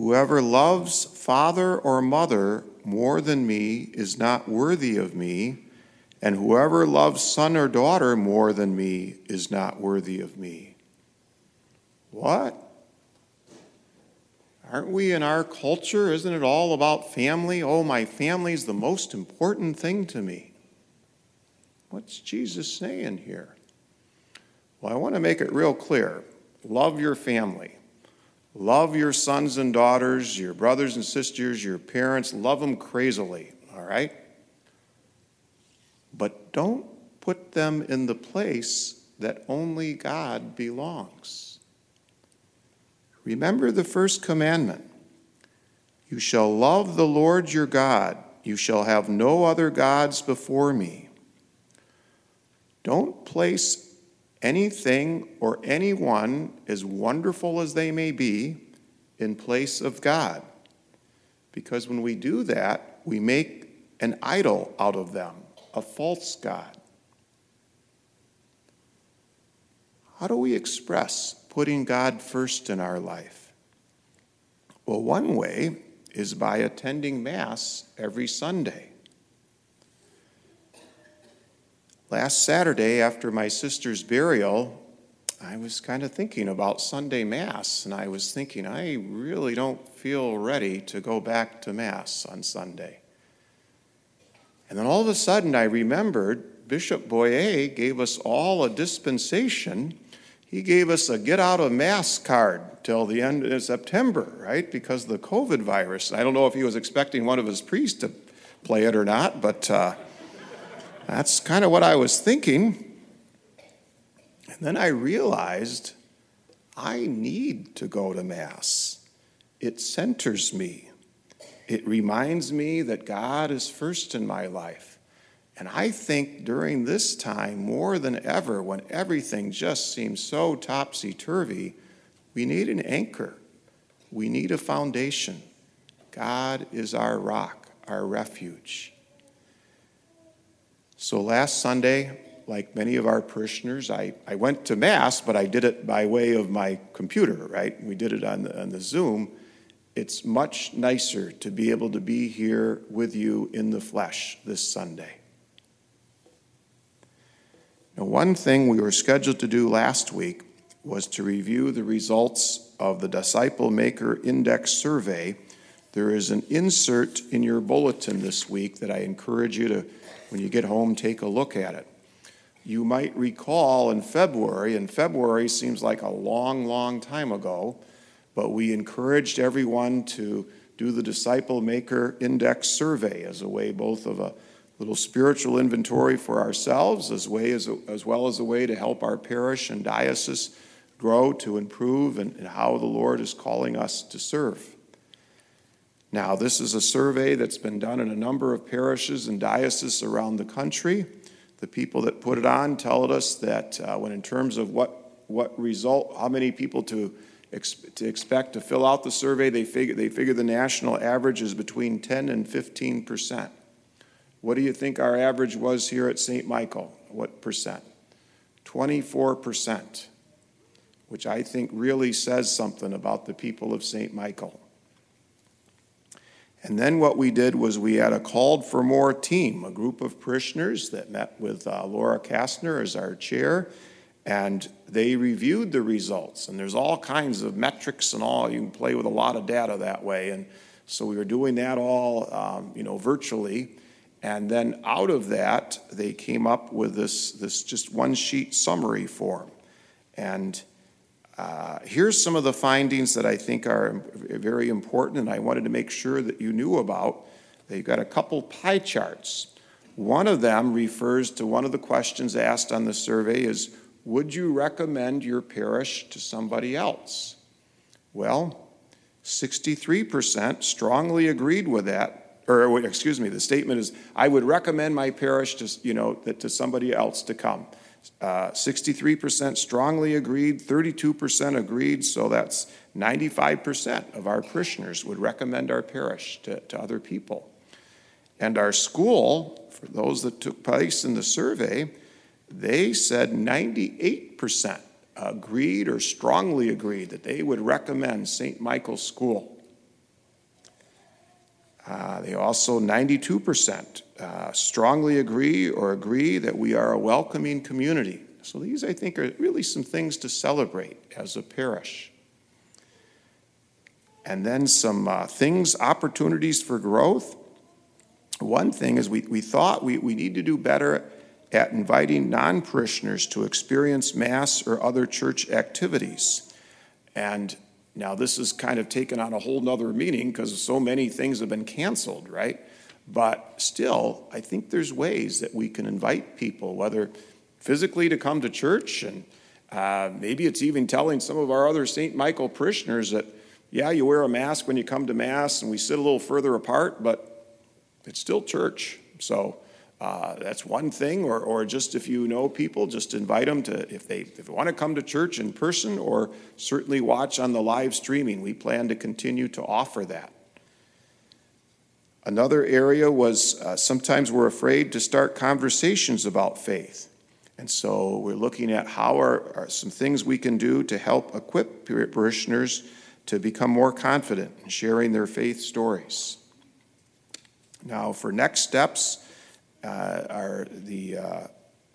Whoever loves father or mother more than me is not worthy of me, and whoever loves son or daughter more than me is not worthy of me. What? Aren't we in our culture? Isn't it all about family? Oh, my family is the most important thing to me. What's Jesus saying here? Well, I want to make it real clear. Love your family. Love your sons and daughters, your brothers and sisters, your parents. Love them crazily, all right? But don't put them in the place that only God belongs. Remember the first commandment You shall love the Lord your God, you shall have no other gods before me. Don't place anything or anyone, as wonderful as they may be, in place of God. Because when we do that, we make an idol out of them, a false God. How do we express putting God first in our life? Well, one way is by attending Mass every Sunday. Last Saturday, after my sister's burial, I was kind of thinking about Sunday Mass, and I was thinking, I really don't feel ready to go back to Mass on Sunday. And then all of a sudden, I remembered Bishop Boyea gave us all a dispensation. He gave us a get out of Mass card till the end of September, right? Because of the COVID virus. I don't know if he was expecting one of his priests to play it or not, but. Uh, that's kind of what I was thinking. And then I realized I need to go to Mass. It centers me, it reminds me that God is first in my life. And I think during this time, more than ever, when everything just seems so topsy turvy, we need an anchor. We need a foundation. God is our rock, our refuge. So last Sunday, like many of our parishioners, I, I went to Mass, but I did it by way of my computer, right? We did it on the, on the Zoom. It's much nicer to be able to be here with you in the flesh this Sunday. Now, one thing we were scheduled to do last week was to review the results of the Disciple Maker Index survey. There is an insert in your bulletin this week that I encourage you to when you get home, take a look at it. You might recall in February, and February seems like a long, long time ago, but we encouraged everyone to do the Disciple Maker Index survey as a way both of a little spiritual inventory for ourselves as, way as, a, as well as a way to help our parish and diocese grow to improve and, and how the Lord is calling us to serve. Now, this is a survey that's been done in a number of parishes and dioceses around the country. The people that put it on tell us that uh, when, in terms of what, what result, how many people to, ex- to expect to fill out the survey, they figure, they figure the national average is between 10 and 15 percent. What do you think our average was here at St. Michael? What percent? 24 percent, which I think really says something about the people of St. Michael. And then what we did was we had a called for more team, a group of parishioners that met with uh, Laura Kastner as our chair, and they reviewed the results. And there's all kinds of metrics and all. You can play with a lot of data that way. And so we were doing that all, um, you know, virtually. And then out of that, they came up with this, this just one sheet summary form. And uh, here's some of the findings that I think are very important, and I wanted to make sure that you knew about. They've got a couple pie charts. One of them refers to one of the questions asked on the survey is, would you recommend your parish to somebody else? Well, 63% strongly agreed with that, or excuse me, the statement is, I would recommend my parish to, you know, to somebody else to come. Uh, 63% strongly agreed, 32% agreed, so that's 95% of our parishioners would recommend our parish to, to other people. And our school, for those that took place in the survey, they said 98% agreed or strongly agreed that they would recommend St. Michael's School. Uh, they also, 92%, uh, strongly agree or agree that we are a welcoming community. So these, I think, are really some things to celebrate as a parish. And then some uh, things, opportunities for growth. One thing is we, we thought we, we need to do better at inviting non parishioners to experience Mass or other church activities. And now this is kind of taken on a whole nother meaning because so many things have been canceled, right? But still, I think there's ways that we can invite people, whether physically to come to church, and uh, maybe it's even telling some of our other St. Michael parishioners that, yeah, you wear a mask when you come to Mass and we sit a little further apart, but it's still church. So uh, that's one thing, or, or just if you know people, just invite them to, if they, if they want to come to church in person, or certainly watch on the live streaming. We plan to continue to offer that. Another area was uh, sometimes we're afraid to start conversations about faith. And so we're looking at how are, are some things we can do to help equip parishioners to become more confident in sharing their faith stories. Now, for next steps, uh, our, the uh,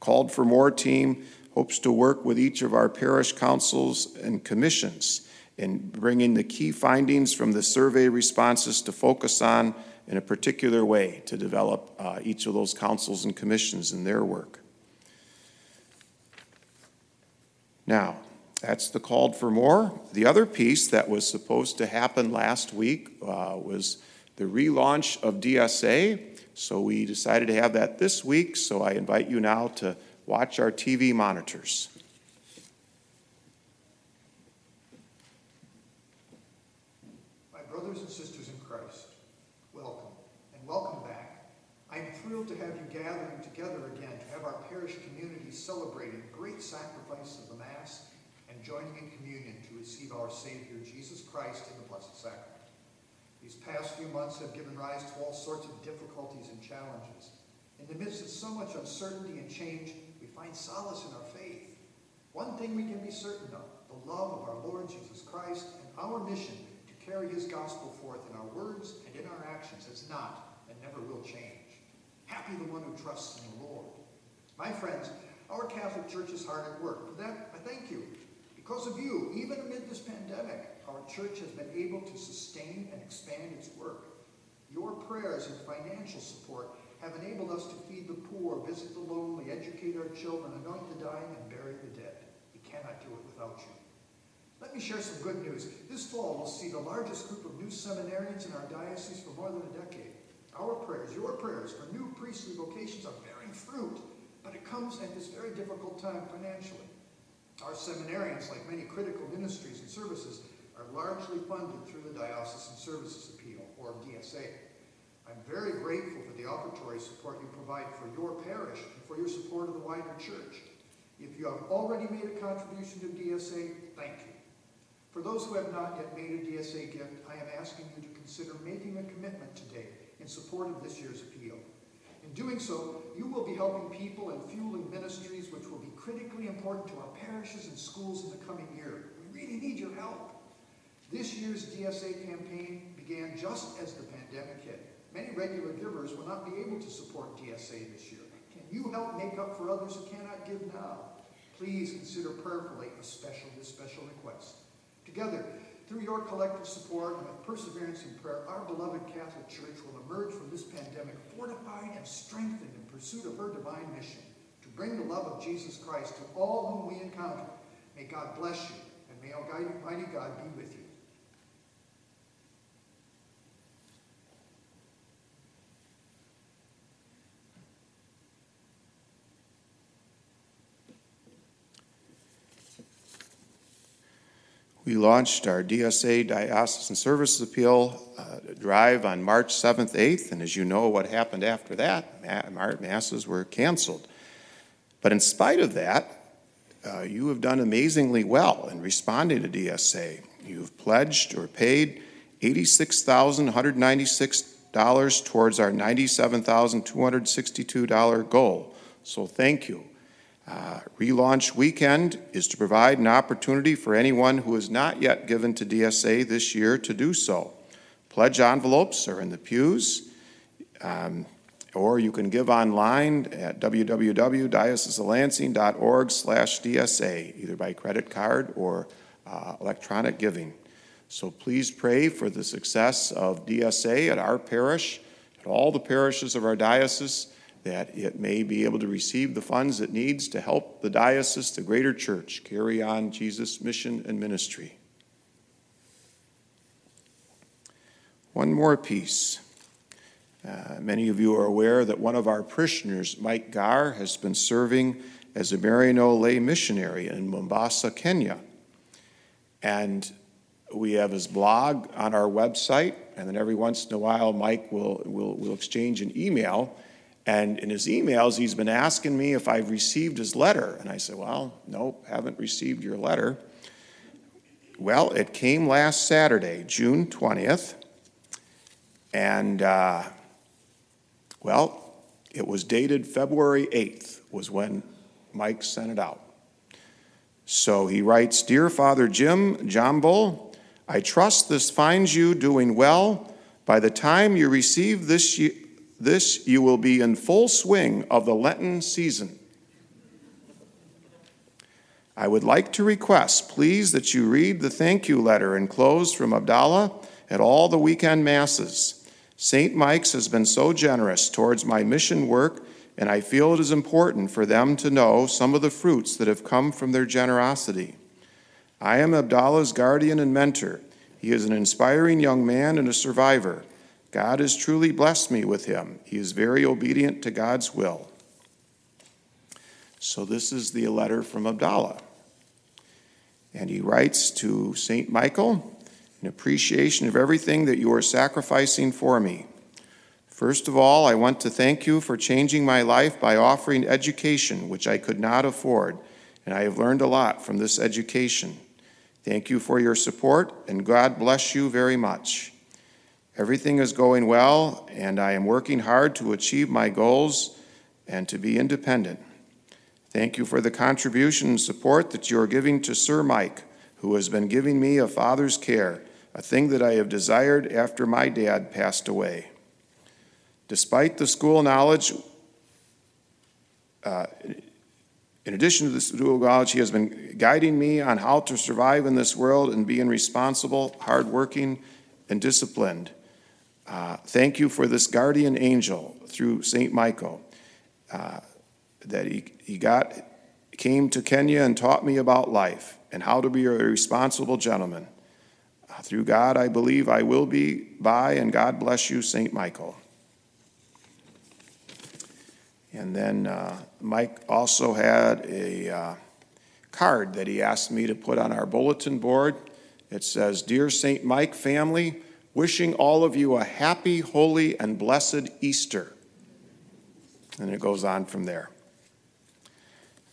Called for More team hopes to work with each of our parish councils and commissions in bringing the key findings from the survey responses to focus on in a particular way to develop uh, each of those councils and commissions in their work. Now, that's the called for more. The other piece that was supposed to happen last week uh, was the relaunch of DSA. So we decided to have that this week, so I invite you now to watch our TV monitors. My brothers and sisters in Christ, welcome and welcome back. I am thrilled to have you gathering together again to have our parish community celebrating the great sacrifice of the Mass and joining in communion to receive our Savior Jesus Christ in the Blessed Sacrament. These past few months have given rise to all sorts of difficulties and challenges. In the midst of so much uncertainty and change, we find solace in our faith. One thing we can be certain of, the love of our Lord Jesus Christ and our mission to carry his gospel forth in our words and in our actions has not and never will change. Happy the one who trusts in the Lord. My friends, our Catholic Church is hard at work. For that, I thank you. Because of you, even amid this pandemic, our church has been able to sustain and expand its work. Your prayers and financial support have enabled us to feed the poor, visit the lonely, educate our children, anoint the dying, and bury the dead. We cannot do it without you. Let me share some good news. This fall, we'll see the largest group of new seminarians in our diocese for more than a decade. Our prayers, your prayers for new priestly vocations are bearing fruit, but it comes at this very difficult time financially. Our seminarians, like many critical ministries and services, are largely funded through the Diocesan Services Appeal, or DSA. I'm very grateful for the offertory support you provide for your parish and for your support of the wider church. If you have already made a contribution to DSA, thank you. For those who have not yet made a DSA gift, I am asking you to consider making a commitment today in support of this year's appeal. In doing so, you will be helping people and fueling ministries which will be critically important to our parishes and schools in the coming year. We really need your help. This year's DSA campaign began just as the pandemic hit. Many regular givers will not be able to support DSA this year. Can you help make up for others who cannot give now? Please consider prayerfully a special, this special request. Together, through your collective support and with perseverance in prayer, our beloved Catholic Church will emerge from this pandemic fortified and strengthened in pursuit of her divine mission to bring the love of Jesus Christ to all whom we encounter. May God bless you, and may Almighty God be with you. We launched our DSA Diocesan Services Appeal uh, drive on March 7th, 8th, and as you know, what happened after that, our masses were canceled. But in spite of that, uh, you have done amazingly well in responding to DSA. You've pledged or paid $86,196 towards our $97,262 goal. So thank you. Uh, relaunch weekend is to provide an opportunity for anyone who has not yet given to DSA this year to do so. pledge envelopes are in the pews. Um, or you can give online at www.dioceselansing.org slash DSA, either by credit card or uh, electronic giving. So please pray for the success of DSA at our parish, at all the parishes of our diocese, that it may be able to receive the funds it needs to help the diocese, the greater church, carry on Jesus' mission and ministry. One more piece. Uh, many of you are aware that one of our parishioners, Mike Gar, has been serving as a Maryknoll lay missionary in Mombasa, Kenya. And we have his blog on our website, and then every once in a while, Mike will, will, will exchange an email. And in his emails, he's been asking me if I've received his letter. And I said, Well, nope, haven't received your letter. Well, it came last Saturday, June 20th. And uh, well, it was dated February 8th, was when Mike sent it out. So he writes Dear Father Jim Jambul, I trust this finds you doing well. By the time you receive this, this, you will be in full swing of the Lenten season. I would like to request, please, that you read the thank you letter enclosed from Abdallah at all the weekend masses. St. Mike's has been so generous towards my mission work, and I feel it is important for them to know some of the fruits that have come from their generosity. I am Abdallah's guardian and mentor. He is an inspiring young man and a survivor. God has truly blessed me with him. He is very obedient to God's will. So, this is the letter from Abdallah. And he writes to St. Michael in appreciation of everything that you are sacrificing for me. First of all, I want to thank you for changing my life by offering education, which I could not afford, and I have learned a lot from this education. Thank you for your support, and God bless you very much. Everything is going well, and I am working hard to achieve my goals and to be independent. Thank you for the contribution and support that you are giving to Sir Mike, who has been giving me a father's care a thing that I have desired after my dad passed away. Despite the school knowledge, uh, in addition to the school knowledge, he has been guiding me on how to survive in this world and being responsible, hardworking, and disciplined. Uh, thank you for this guardian angel through St. Michael uh, that he, he got, came to Kenya and taught me about life and how to be a responsible gentleman. Through God, I believe I will be by, and God bless you, St. Michael. And then uh, Mike also had a uh, card that he asked me to put on our bulletin board. It says, Dear St. Mike family, wishing all of you a happy, holy, and blessed Easter. And it goes on from there.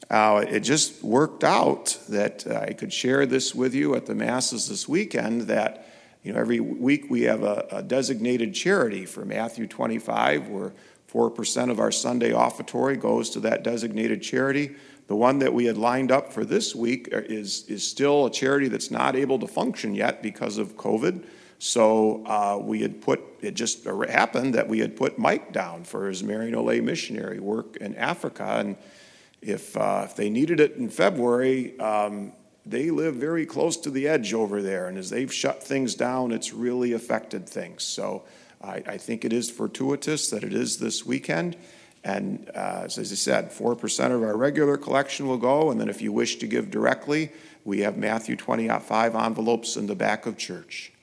Uh, it just worked out that I could share this with you at the Masses this weekend that, you know, every week we have a, a designated charity for Matthew 25, where 4% of our Sunday offertory goes to that designated charity. The one that we had lined up for this week is, is still a charity that's not able to function yet because of COVID. So uh, we had put, it just happened that we had put Mike down for his Maryknoll missionary work in Africa. And if, uh, if they needed it in February, um, they live very close to the edge over there. And as they've shut things down, it's really affected things. So I, I think it is fortuitous that it is this weekend. And uh, as I said, 4% of our regular collection will go. And then if you wish to give directly, we have Matthew 25 envelopes in the back of church.